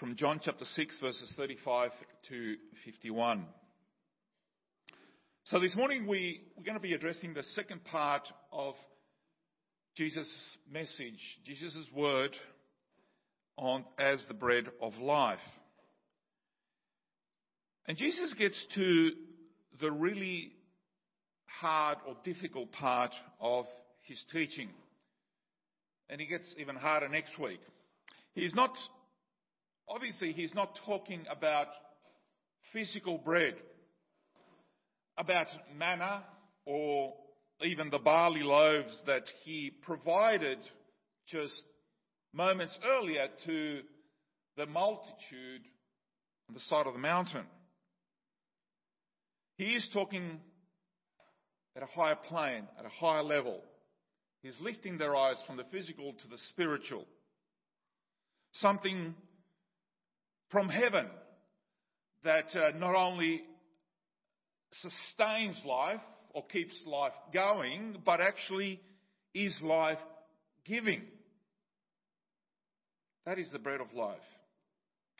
from John chapter 6, verses 35 to 51. So this morning we, we're going to be addressing the second part of Jesus' message, Jesus' word on as the bread of life. And Jesus gets to the really hard or difficult part of his teaching. And he gets even harder next week. He's not, obviously, he's not talking about physical bread, about manna or even the barley loaves that he provided just moments earlier to the multitude on the side of the mountain. He is talking at a higher plane, at a higher level. He's lifting their eyes from the physical to the spiritual. Something from heaven that uh, not only sustains life or keeps life going, but actually is life giving. That is the bread of life.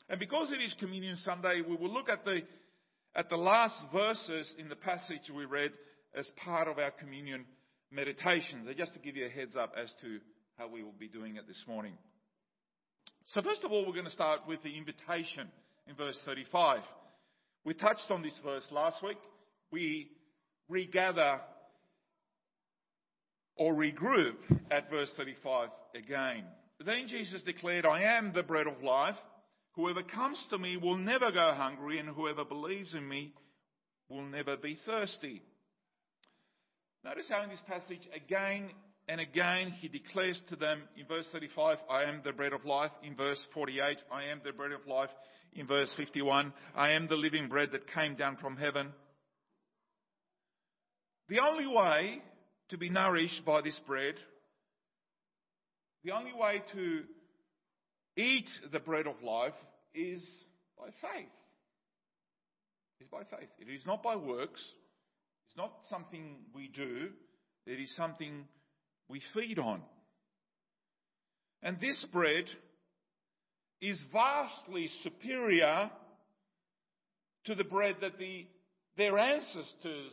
And because it is Communion Sunday, we will look at the, at the last verses in the passage we read as part of our communion meditations. So just to give you a heads up as to how we will be doing it this morning. So first of all, we're going to start with the invitation in verse 35. We touched on this verse last week. We regather or regroup at verse 35 again. Then Jesus declared, I am the bread of life. Whoever comes to me will never go hungry, and whoever believes in me will never be thirsty. Notice how in this passage, again and again, he declares to them in verse 35, I am the bread of life. In verse 48, I am the bread of life. In verse 51, I am the living bread that came down from heaven. The only way to be nourished by this bread the only way to eat the bread of life is by faith. Is by faith. It is not by works. It's not something we do. It is something we feed on. And this bread is vastly superior to the bread that the, their ancestors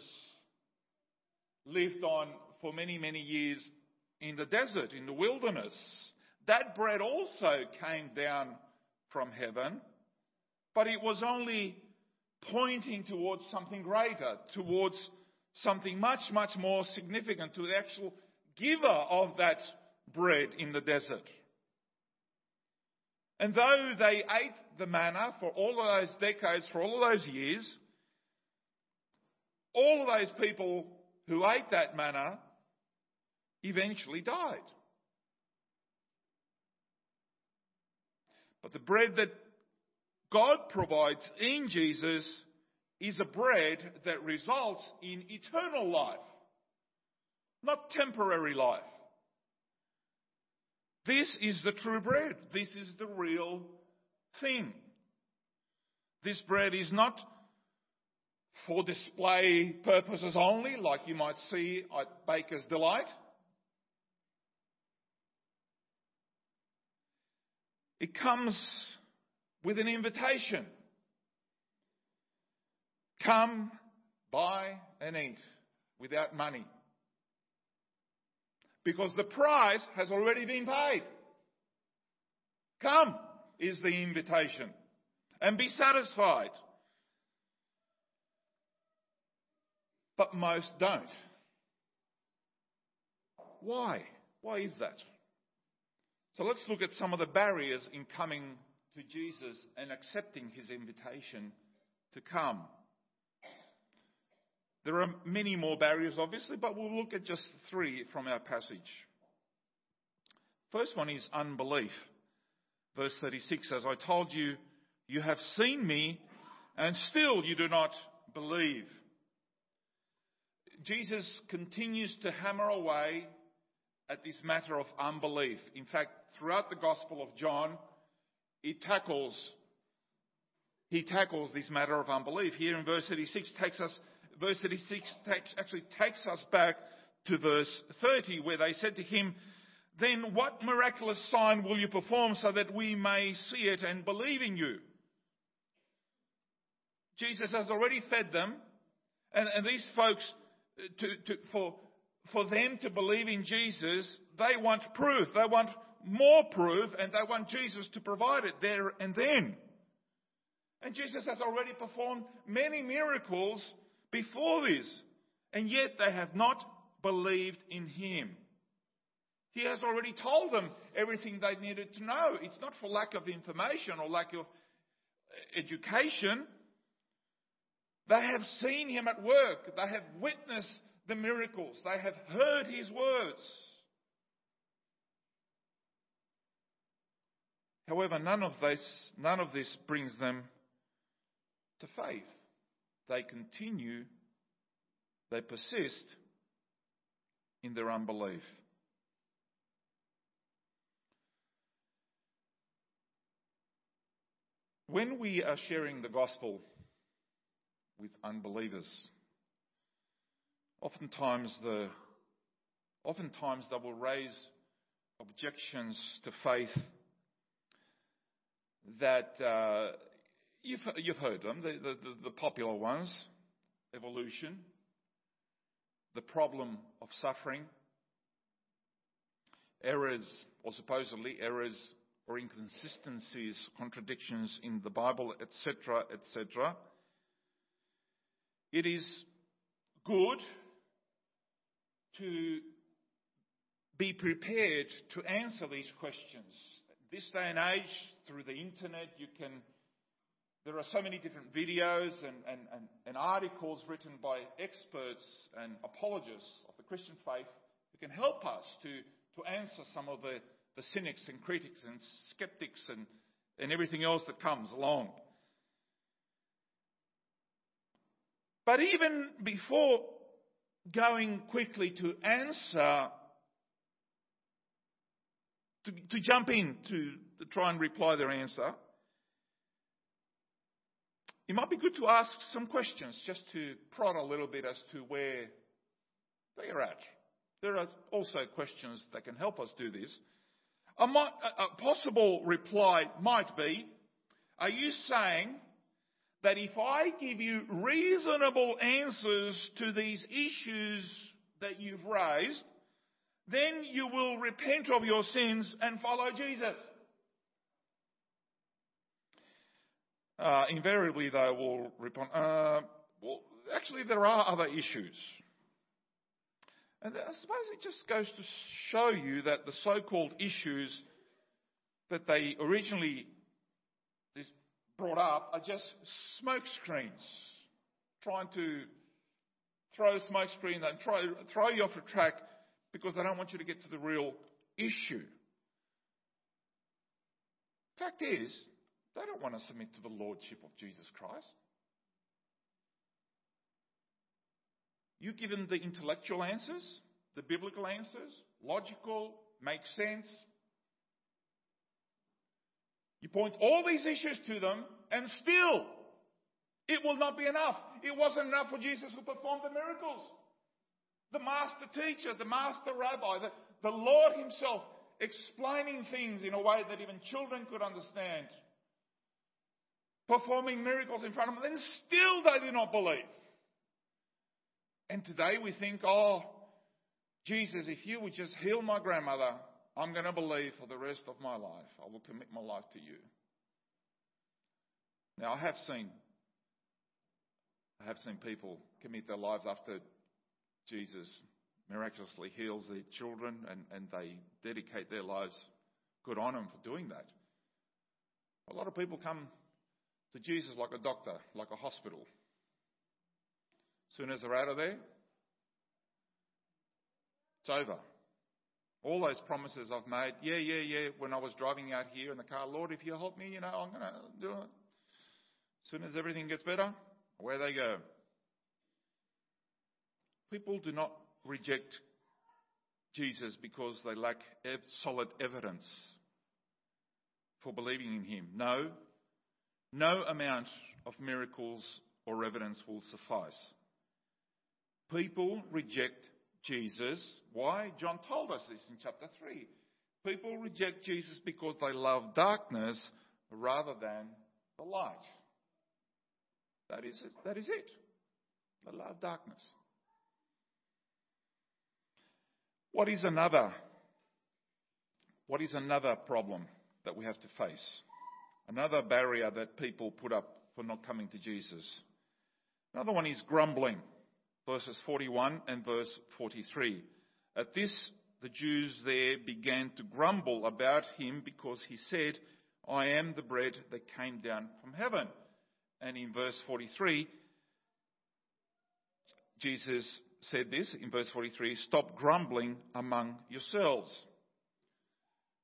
lived on for many, many years in the desert, in the wilderness. That bread also came down from heaven, but it was only pointing towards something greater, towards something much, much more significant, to the actual giver of that bread in the desert. And though they ate the manna for all of those decades, for all of those years, all of those people who ate that manna eventually died. But the bread that God provides in Jesus is a bread that results in eternal life, not temporary life. This is the true bread. This is the real thing. This bread is not for display purposes only, like you might see at Baker's Delight. It comes with an invitation. Come, buy and eat without money. Because the price has already been paid. Come is the invitation. And be satisfied. But most don't. Why? Why is that? So let's look at some of the barriers in coming to Jesus and accepting his invitation to come. There are many more barriers, obviously, but we'll look at just three from our passage. First one is unbelief. Verse 36 As I told you, you have seen me, and still you do not believe. Jesus continues to hammer away at this matter of unbelief. In fact, throughout the Gospel of John, he tackles, he tackles this matter of unbelief. Here in verse 36 takes us, verse 36 takes, actually takes us back to verse 30 where they said to him, then what miraculous sign will you perform so that we may see it and believe in you? Jesus has already fed them, and, and these folks, to, to, for, for them to believe in Jesus, they want proof. They want more proof, and they want Jesus to provide it there and then. And Jesus has already performed many miracles before this, and yet they have not believed in him. He has already told them everything they needed to know. It's not for lack of information or lack of education. They have seen him at work. They have witnessed the miracles. They have heard his words. However, none of this, none of this brings them to faith. They continue, they persist in their unbelief. When we are sharing the gospel with unbelievers, oftentimes the oftentimes they will raise objections to faith that uh, you've, you've heard them, the, the, the popular ones evolution, the problem of suffering, errors, or supposedly errors or inconsistencies, contradictions in the Bible, etc., etc. It is good to be prepared to answer these questions. This day and age, through the internet, you can. There are so many different videos and, and, and, and articles written by experts and apologists of the Christian faith who can help us to, to answer some of the the cynics and critics and skeptics and, and everything else that comes along. But even before going quickly to answer, to, to jump in to, to try and reply their answer, it might be good to ask some questions just to prod a little bit as to where they are at. There are also questions that can help us do this. A, a possible reply might be, are you saying that if I give you reasonable answers to these issues that you've raised, then you will repent of your sins and follow Jesus? Uh, invariably, they will respond, uh, well, actually, there are other issues. And I suppose it just goes to show you that the so-called issues that they originally brought up are just smoke screens, trying to throw a smoke screen and try, throw you off the track because they don't want you to get to the real issue. Fact is, they don't want to submit to the lordship of Jesus Christ. You give them the intellectual answers, the biblical answers, logical, makes sense. You point all these issues to them, and still, it will not be enough. It wasn't enough for Jesus who performed the miracles. The master teacher, the master rabbi, the, the Lord himself explaining things in a way that even children could understand. Performing miracles in front of them, and still they did not believe. And today we think, oh, Jesus, if you would just heal my grandmother, I'm going to believe for the rest of my life. I will commit my life to you. Now, I have seen, I have seen people commit their lives after Jesus miraculously heals their children and, and they dedicate their lives. Good on them for doing that. A lot of people come to Jesus like a doctor, like a hospital. Soon as they're out of there, it's over. All those promises I've made, yeah, yeah, yeah, when I was driving out here in the car, Lord, if you help me, you know, I'm going to do it. As soon as everything gets better, where they go. People do not reject Jesus because they lack solid evidence for believing in him. No, no amount of miracles or evidence will suffice. People reject Jesus. Why? John told us this in chapter 3. People reject Jesus because they love darkness rather than the light. That is it. That is it. They love darkness. What is another? What is another problem that we have to face? Another barrier that people put up for not coming to Jesus. Another one is grumbling. Verses 41 and verse 43. At this, the Jews there began to grumble about him because he said, I am the bread that came down from heaven. And in verse 43, Jesus said this in verse 43 Stop grumbling among yourselves.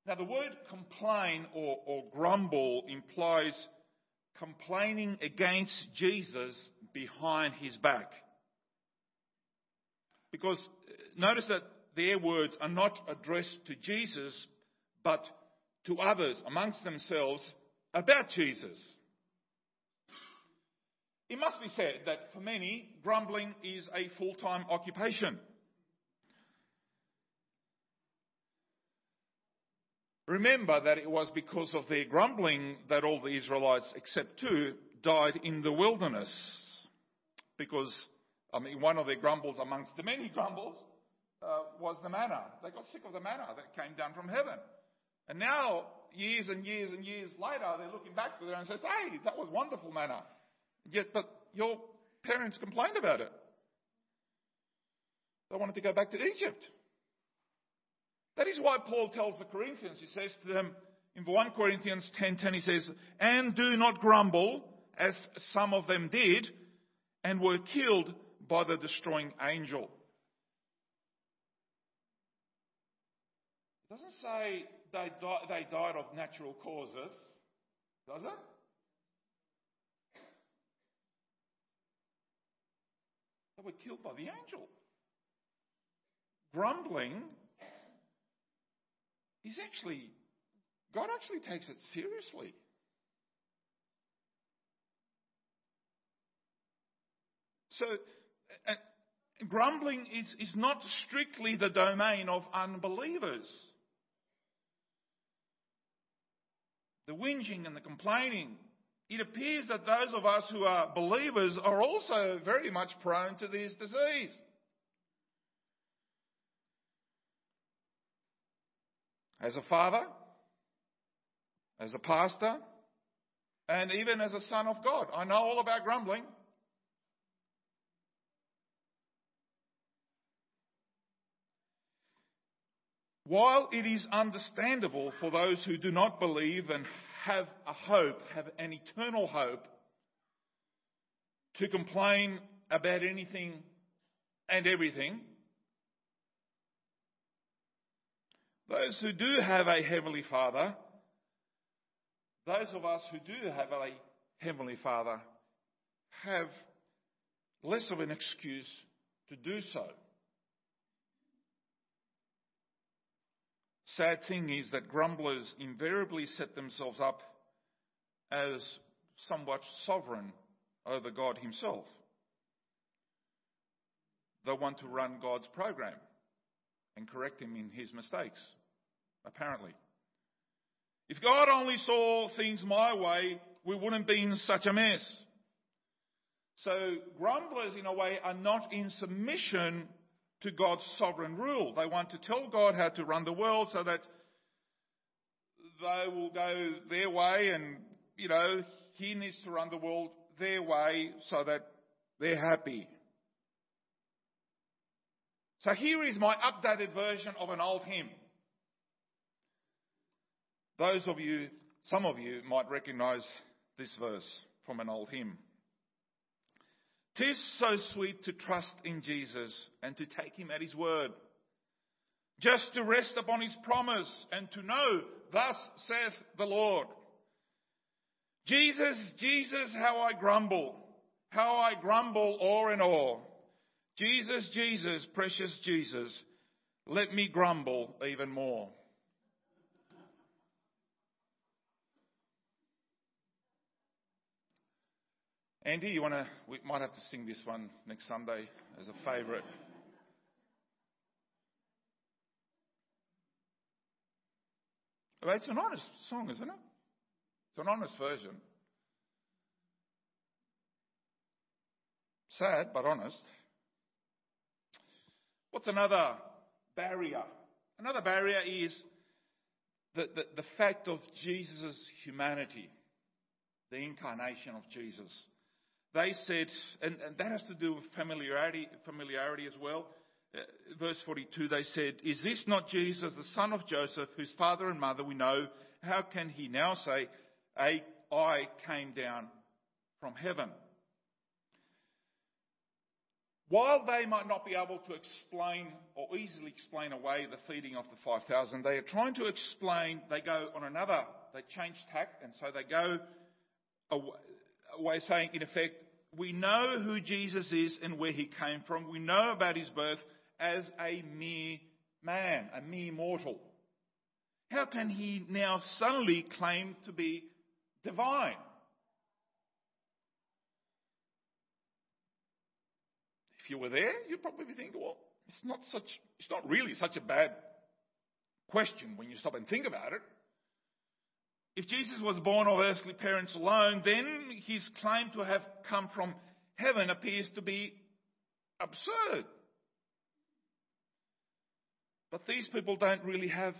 Now, the word complain or, or grumble implies complaining against Jesus behind his back. Because uh, notice that their words are not addressed to Jesus, but to others amongst themselves about Jesus. It must be said that for many, grumbling is a full time occupation. Remember that it was because of their grumbling that all the Israelites, except two, died in the wilderness. Because, I mean, one of their grumbles amongst the many grumbles uh, was the manna. They got sick of the manna that came down from heaven. And now, years and years and years later, they're looking back to it and says, hey, that was wonderful manna. Yet, but your parents complained about it. They wanted to go back to Egypt. That is why Paul tells the Corinthians, he says to them in 1 Corinthians 10:10, he says, "And do not grumble, as some of them did, and were killed by the destroying angel." It doesn't say they, di- they died of natural causes, does it? They were killed by the angel. Grumbling is actually, God actually takes it seriously. So, uh, grumbling is, is not strictly the domain of unbelievers. The whinging and the complaining. It appears that those of us who are believers are also very much prone to this disease. As a father, as a pastor, and even as a son of God. I know all about grumbling. While it is understandable for those who do not believe and have a hope, have an eternal hope, to complain about anything and everything, Those who do have a Heavenly Father, those of us who do have a Heavenly Father, have less of an excuse to do so. Sad thing is that grumblers invariably set themselves up as somewhat sovereign over God Himself. They want to run God's program and correct Him in His mistakes apparently. If God only saw things my way, we wouldn't be in such a mess. So grumblers, in a way, are not in submission to God's sovereign rule. They want to tell God how to run the world so that they will go their way and, you know, He needs to run the world their way so that they're happy. So here is my updated version of an old hymn. Those of you, some of you might recognize this verse from an old hymn. Tis so sweet to trust in Jesus and to take him at his word. Just to rest upon his promise and to know, thus saith the Lord. Jesus, Jesus, how I grumble, how I grumble o'er and o'er. Jesus, Jesus, precious Jesus, let me grumble even more. Andy, you want to? We might have to sing this one next Sunday as a favourite. Well, it's an honest song, isn't it? It's an honest version. Sad, but honest. What's another barrier? Another barrier is the, the, the fact of Jesus' humanity, the incarnation of Jesus. They said, and, and that has to do with familiarity, familiarity as well. Uh, verse 42, they said, Is this not Jesus, the son of Joseph, whose father and mother we know? How can he now say, I came down from heaven? While they might not be able to explain or easily explain away the feeding of the 5,000, they are trying to explain, they go on another, they change tack, and so they go away saying, in effect, we know who Jesus is and where he came from. We know about his birth as a mere man, a mere mortal. How can he now suddenly claim to be divine? If you were there, you'd probably be thinking, well, it's not such, it's not really such a bad question when you stop and think about it. If Jesus was born of earthly parents alone, then his claim to have come from heaven appears to be absurd. But these people don't really have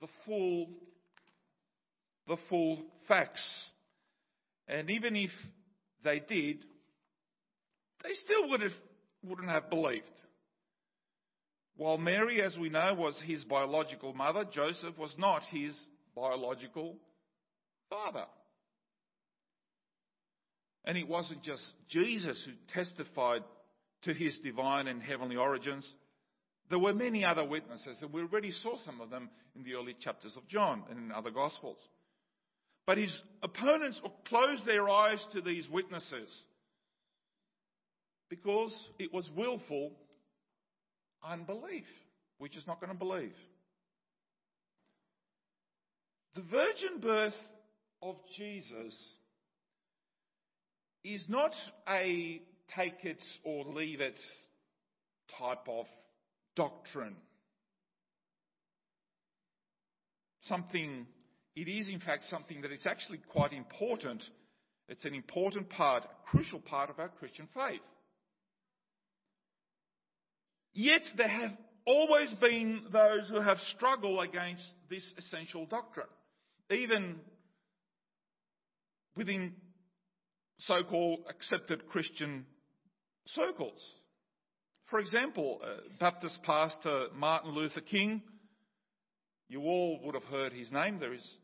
the full, the full facts. And even if they did, they still would have wouldn't have believed. While Mary, as we know, was his biological mother, Joseph was not his biological father. And it wasn't just Jesus who testified to his divine and heavenly origins. There were many other witnesses, and we already saw some of them in the early chapters of John and in other Gospels. But his opponents closed their eyes to these witnesses because it was willful unbelief. We're just not going to believe. The virgin birth of Jesus is not a take it or leave it type of doctrine. Something, it is in fact something that is actually quite important. It's an important part, a crucial part of our Christian faith. Yet there have always been those who have struggled against this essential doctrine, even within so called accepted Christian circles. For example, uh, Baptist pastor Martin Luther King, you all would have heard his name. There is.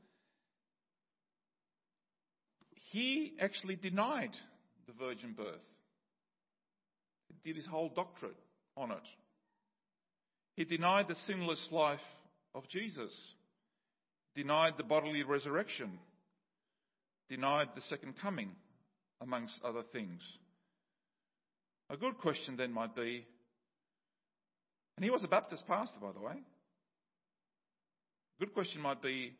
He actually denied the virgin birth. He did his whole doctorate on it. He denied the sinless life of Jesus, denied the bodily resurrection, denied the second coming, amongst other things. A good question then might be, and he was a Baptist pastor, by the way. Good question might be,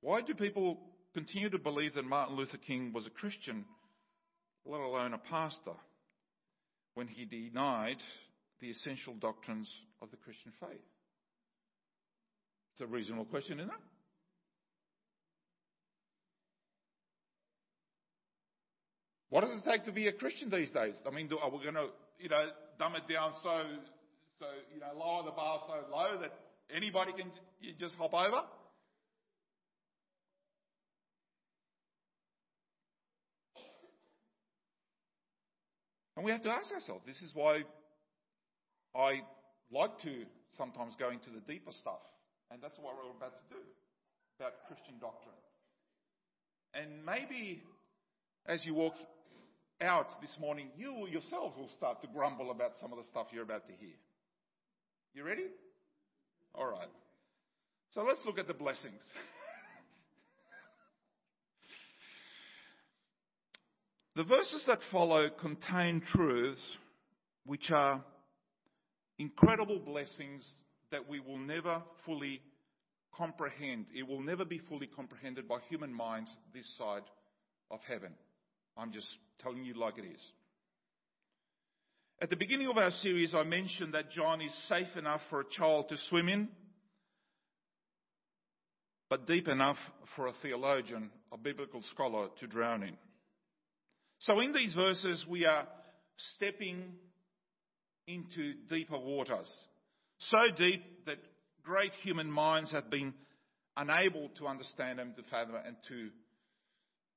why do people continue to believe that Martin Luther King was a Christian, let alone a pastor, when he denied the essential doctrines of the Christian faith? It's a reasonable question, isn't it? What does it take to be a Christian these days? I mean, are we going to, you know, dumb it down so, so you know, lower the bar so low that anybody can just hop over? And we have to ask ourselves. This is why I like to sometimes go into the deeper stuff. And that's what we're about to do about Christian doctrine. And maybe as you walk out this morning, you yourselves will start to grumble about some of the stuff you're about to hear. You ready? All right. So let's look at the blessings. the verses that follow contain truths which are incredible blessings that we will never fully comprehend. It will never be fully comprehended by human minds this side of heaven. I'm just telling you like it is. At the beginning of our series, I mentioned that John is safe enough for a child to swim in. but deep enough for a theologian, a biblical scholar, to drown in. So in these verses, we are stepping into deeper waters. So deep that great human minds have been unable to understand them, to fathom, them, and to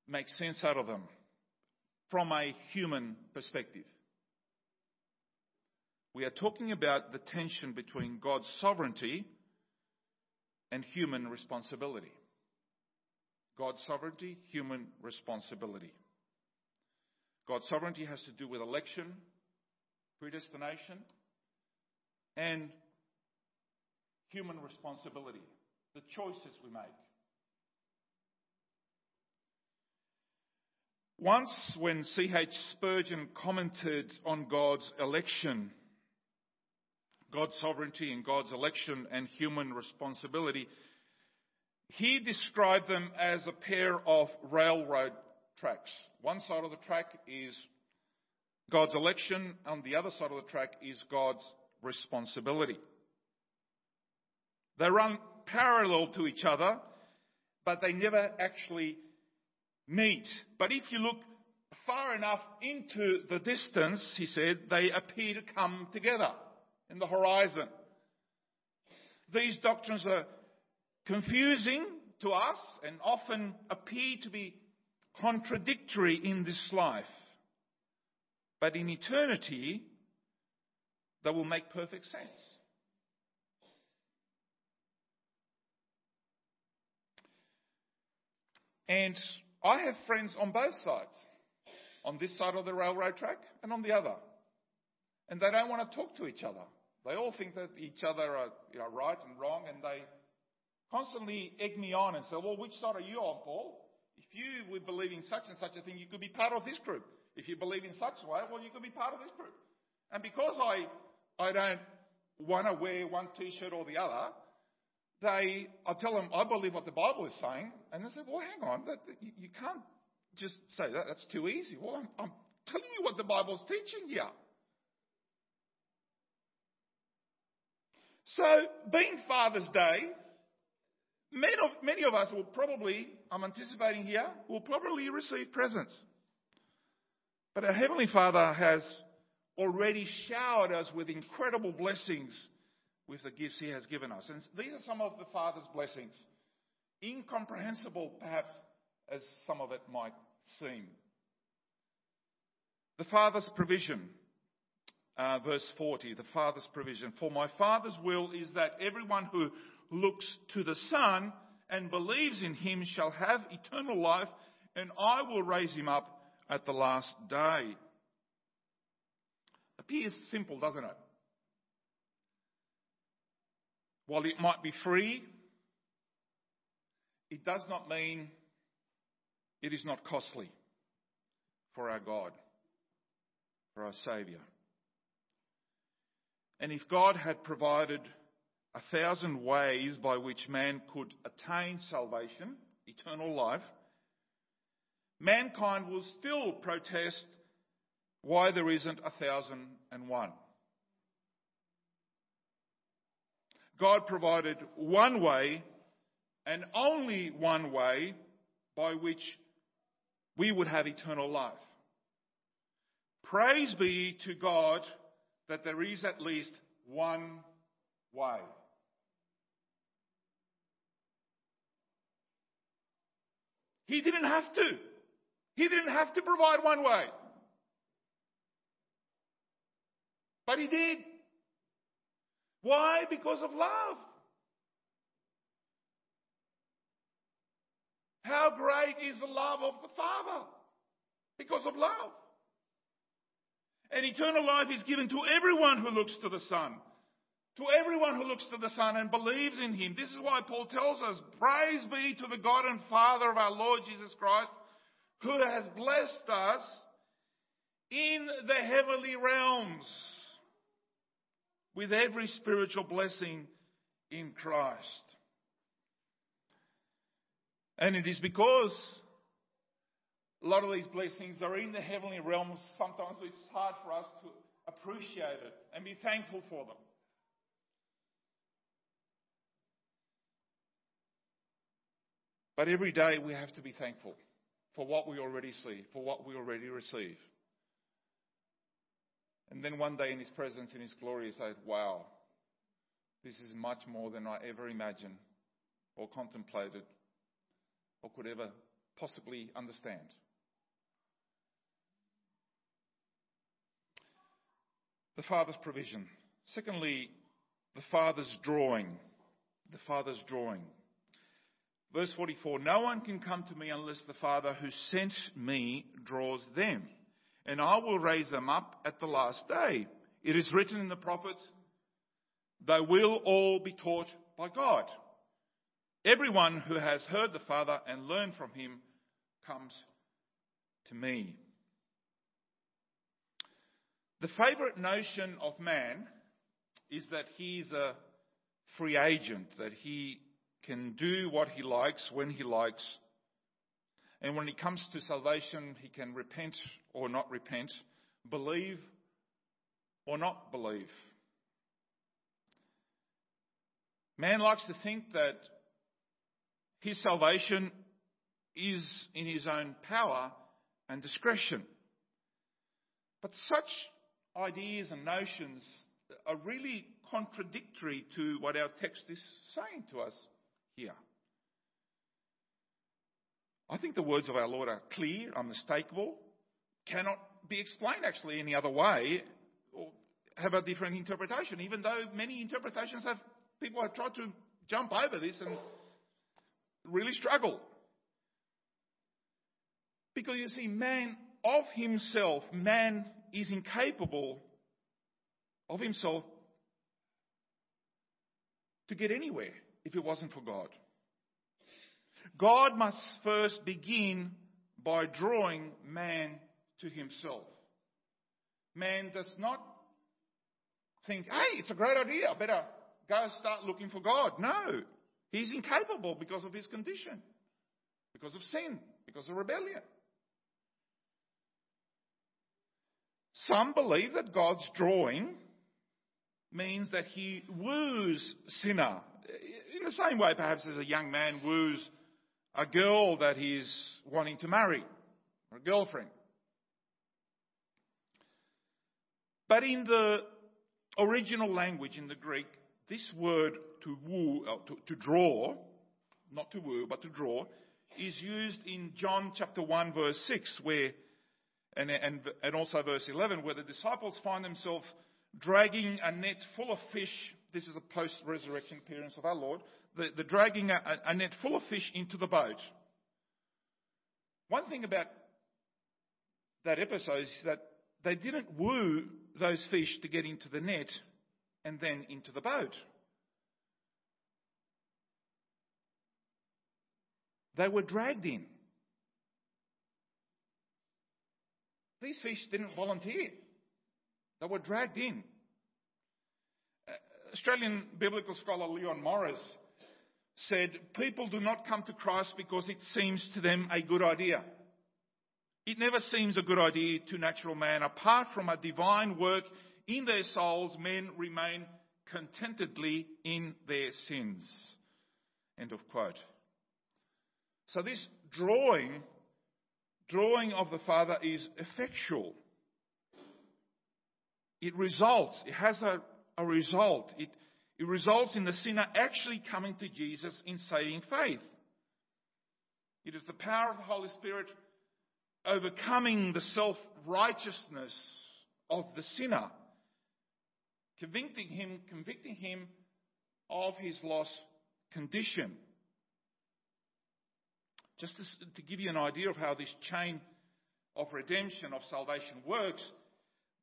make sense out of them from a human perspective. We are talking about the tension between God's sovereignty and human responsibility. God's sovereignty, human responsibility. God's sovereignty has to do with election, predestination, and human responsibility, the choices we make. Once, when C.H. Spurgeon commented on God's election, God's sovereignty and God's election and human responsibility, he described them as a pair of railroad tracks. One side of the track is God's election, on the other side of the track is God's responsibility. They run parallel to each other, but they never actually meet. But if you look far enough into the distance, he said, they appear to come together in the horizon. These doctrines are confusing to us and often appear to be contradictory in this life. But in eternity, they will make perfect sense. And I have friends on both sides, on this side of the railroad track and on the other. And they don't want to talk to each other. They all think that each other are you know, right and wrong, and they constantly egg me on and say, Well, which side are you on, Paul? If you were believing such and such a thing, you could be part of this group. If you believe in such a way, well, you could be part of this group. And because I, I don't want to wear one t-shirt or the other, they, I tell them, I believe what the Bible is saying. And they say, well, hang on, that, you, you can't just say that. That's too easy. Well, I'm, I'm telling you what the Bible's teaching here. So, being Father's Day, many of, many of us will probably, I'm anticipating here, will probably receive presents. But our Heavenly Father has already showered us with incredible blessings with the gifts He has given us. And these are some of the Father's blessings. Incomprehensible, perhaps, as some of it might seem. The Father's provision. Uh, verse 40, the Father's provision. For my Father's will is that everyone who looks to the Son and believes in him shall have eternal life, and I will raise him up at the last day. Appears simple, doesn't it? While it might be free, it does not mean it is not costly for our God, for our Saviour. And if God had provided a thousand ways by which man could attain salvation, eternal life, mankind will still protest why there isn't a thousand and one. God provided one way and only one way by which we would have eternal life. Praise be to God that there is at least one way. He didn't have to. He didn't have to provide one way. But he did. Why? Because of love. How great is the love of the Father? Because of love. And eternal life is given to everyone who looks to the Son. To everyone who looks to the Son and believes in Him. This is why Paul tells us, Praise be to the God and Father of our Lord Jesus Christ, who has blessed us in the heavenly realms with every spiritual blessing in Christ. And it is because a lot of these blessings are in the heavenly realms, sometimes it's hard for us to appreciate it and be thankful for them. But every day we have to be thankful for what we already see, for what we already receive. And then one day in His presence, in His glory, say, wow, this is much more than I ever imagined or contemplated or could ever possibly understand. The Father's provision. Secondly, the Father's drawing. The Father's drawing. Verse 44 No one can come to me unless the Father who sent me draws them, and I will raise them up at the last day. It is written in the prophets, they will all be taught by God. Everyone who has heard the Father and learned from him comes to me. The favorite notion of man is that he is a free agent, that he can do what he likes when he likes. And when it comes to salvation, he can repent or not repent, believe or not believe. Man likes to think that his salvation is in his own power and discretion. But such ideas and notions are really contradictory to what our text is saying to us here. I think the words of our Lord are clear, unmistakable, cannot be explained actually any other way or have a different interpretation, even though many interpretations have, people have tried to jump over this and really struggle. Because you see, man of himself, man is incapable of himself to get anywhere if it wasn't for God. God must first begin by drawing man to himself. Man does not think, hey, it's a great idea, I better go start looking for God. No, he's incapable because of his condition, because of sin, because of rebellion. Some believe that God's drawing means that he woos sinner. In the same way, perhaps, as a young man woos a girl that he's wanting to marry, or a girlfriend. But in the original language, in the Greek, this word to woo, uh, to, to draw, not to woo, but to draw, is used in John chapter 1 verse 6 where, and, and, and also verse 11 where the disciples find themselves dragging a net full of fish. This is a post-resurrection appearance of our Lord. The, the dragging a, a net full of fish into the boat. One thing about that episode is that they didn't woo those fish to get into the net and then into the boat. They were dragged in. These fish didn't volunteer. They were dragged in. Australian biblical scholar Leon Morris said, People do not come to Christ because it seems to them a good idea. It never seems a good idea to natural man. Apart from a divine work in their souls, men remain contentedly in their sins. End of quote. So this drawing, drawing of the Father is effectual. It results, it has a, a result. It, it results in the sinner actually coming to Jesus in saving faith. It is the power of the Holy Spirit overcoming the self righteousness of the sinner, convicting him, convicting him of his lost condition. Just to, to give you an idea of how this chain of redemption, of salvation works,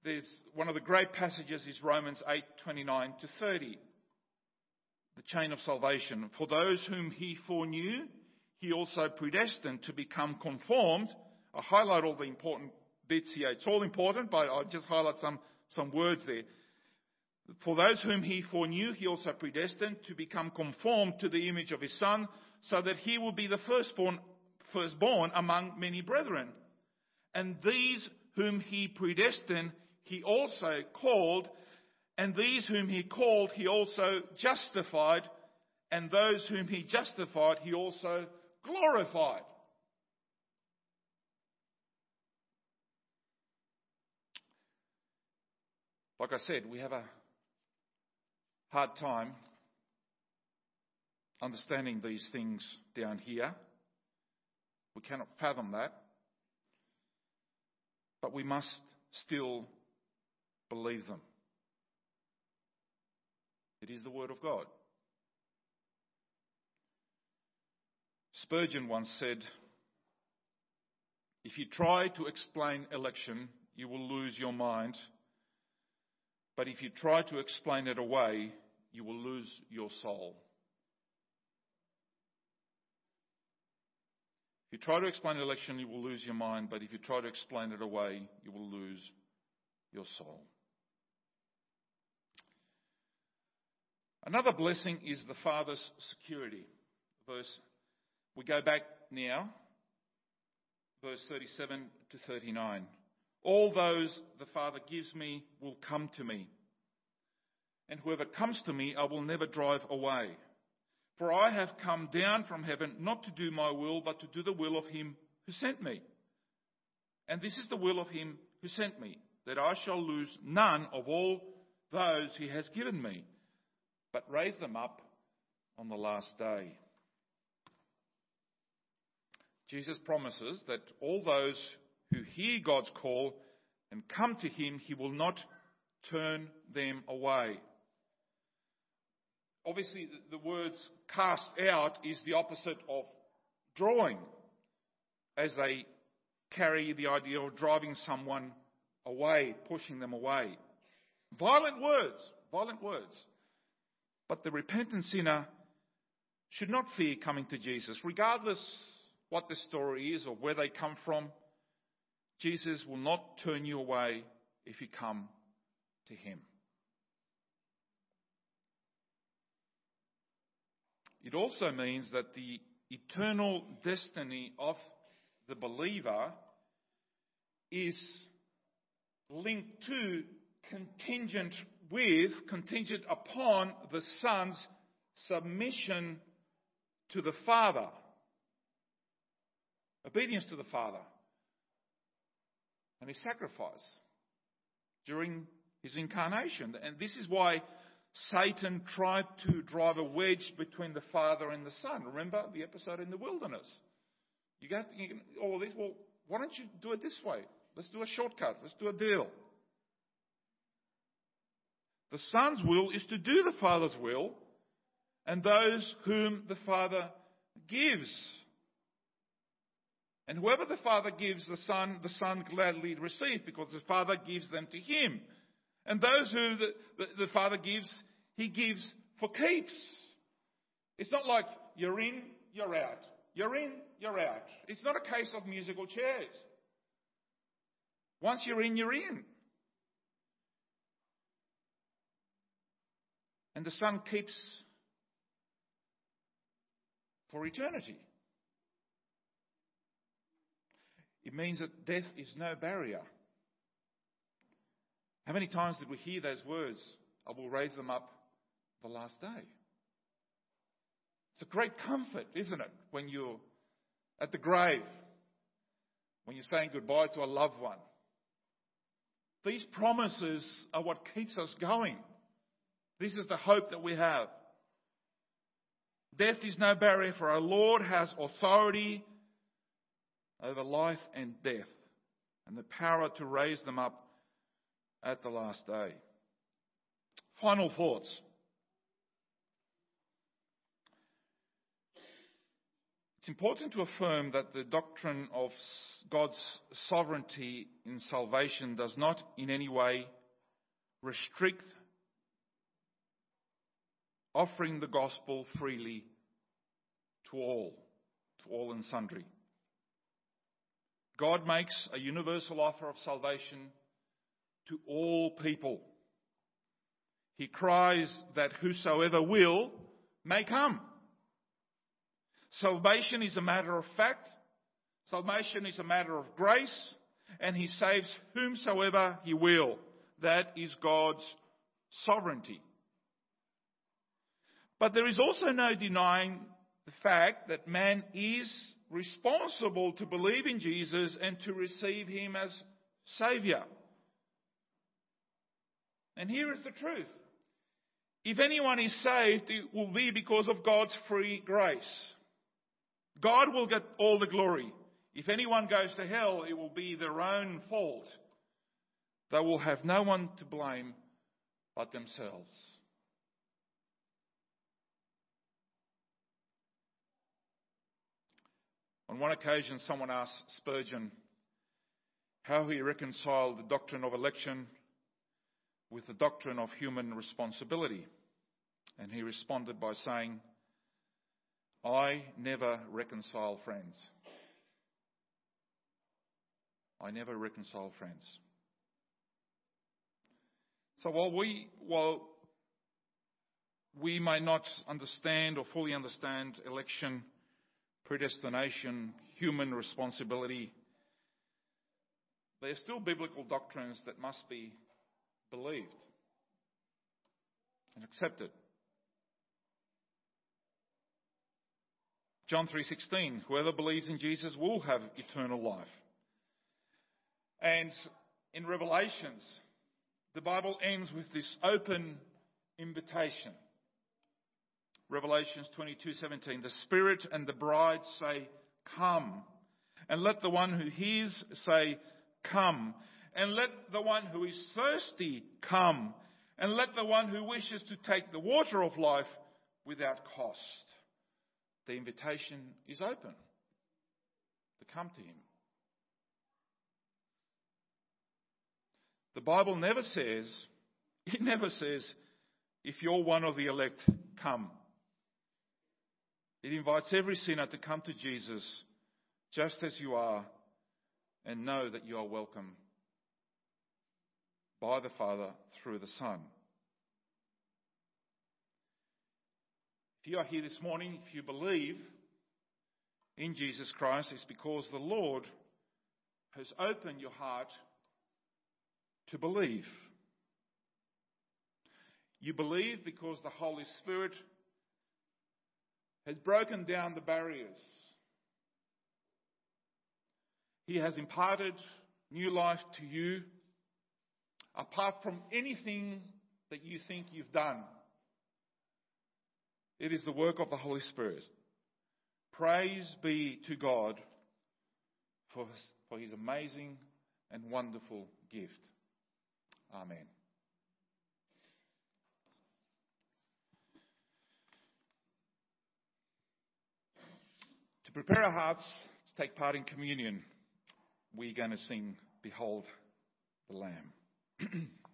there's one of the great passages is Romans 8:29 to 30. The chain of salvation. For those whom he foreknew, he also predestined to become conformed. I highlight all the important bits here. It's all important, but I'll just highlight some, some words there. For those whom he foreknew, he also predestined to become conformed to the image of his son, so that he will be the firstborn, firstborn among many brethren. And these whom he predestined, he also called, and these whom he called, he also justified, and those whom he justified, he also glorified. Like I said, we have a hard time understanding these things down here. We cannot fathom that. But we must still believe them. It is the Word of God. Spurgeon once said, If you try to explain election, you will lose your mind. But if you try to explain it away, you will lose your soul. If you try to explain election, you will lose your mind. But if you try to explain it away, you will lose your soul. Another blessing is the Father's security. Verse, we go back now, verse 37 to 39. All those the Father gives me will come to me. And whoever comes to me, I will never drive away. For I have come down from heaven not to do my will, but to do the will of him who sent me. And this is the will of him who sent me, that I shall lose none of all those he has given me but raise them up on the last day. Jesus promises that all those who hear God's call and come to Him, He will not turn them away. Obviously, the words cast out is the opposite of drawing, as they carry the idea of driving someone away, pushing them away. Violent words, violent words. But the repentant sinner should not fear coming to Jesus, regardless what the story is or where they come from. Jesus will not turn you away if you come to him. It also means that the eternal destiny of the believer is linked to contingent with, contingent upon the Son's submission to the Father. Obedience to the Father. And his sacrifice during his incarnation. And this is why Satan tried to drive a wedge between the Father and the Son. Remember the episode in the wilderness? You got all this. Well, why don't you do it this way? Let's do a shortcut. Let's do a deal. The Son's will is to do the Father's will and those whom the Father gives. And whoever the Father gives the Son, the Son gladly receives because the Father gives them to Him. And those who the, the, the Father gives, He gives for keeps. It's not like you're in, you're out. You're in, you're out. It's not a case of musical chairs. Once you're in, you're in. And the Son keeps for eternity. It means that death is no barrier. How many times did we hear those words? I will raise them up the last day. It's a great comfort, isn't it, when you're at the grave, when you're saying goodbye to a loved one. These promises are what keeps us going. This is the hope that we have. Death is no barrier, for our Lord has authority over life and death and the power to raise them up at the last day. Final thoughts. It's important to affirm that the doctrine of God's sovereignty in salvation does not in any way restrict offering the gospel freely to all, to all and sundry. God makes a universal offer of salvation to all people. He cries that whosoever will may come. Salvation is a matter of fact. Salvation is a matter of grace. And He saves whomsoever He will. That is God's sovereignty. But there is also no denying the fact that man is responsible to believe in Jesus and to receive him as Savior. And here is the truth. If anyone is saved, it will be because of God's free grace. God will get all the glory. If anyone goes to hell, it will be their own fault. They will have no one to blame but themselves. On one occasion, someone asked Spurgeon how he reconciled the doctrine of election with the doctrine of human responsibility. And he responded by saying, I never reconcile friends. I never reconcile friends. So while we, while we may not understand or fully understand election, predestination, human responsibility. They are still biblical doctrines that must be believed and accepted. John 3:16 Whoever believes in Jesus will have eternal life. And in Revelations the Bible ends with this open invitation. Revelations 22:17 The Spirit and the bride say come and let the one who hears say come and let the one who is thirsty come and let the one who wishes to take the water of life without cost. The invitation is open to come to him. The Bible never says, it never says, if you're one of the elect, come. It invites every sinner to come to Jesus just as you are and know that you are welcome by the Father through the Son. If you are here this morning, if you believe in Jesus Christ, it's because the Lord has opened your heart to believe. You believe because the Holy Spirit has broken down the barriers. He has imparted new life to you apart from anything that you think you've done. It is the work of the Holy Spirit. Praise be to God for his, for his amazing and wonderful gift. Amen. Prepare our hearts to take part in communion, we're going to sing Behold the Lamb.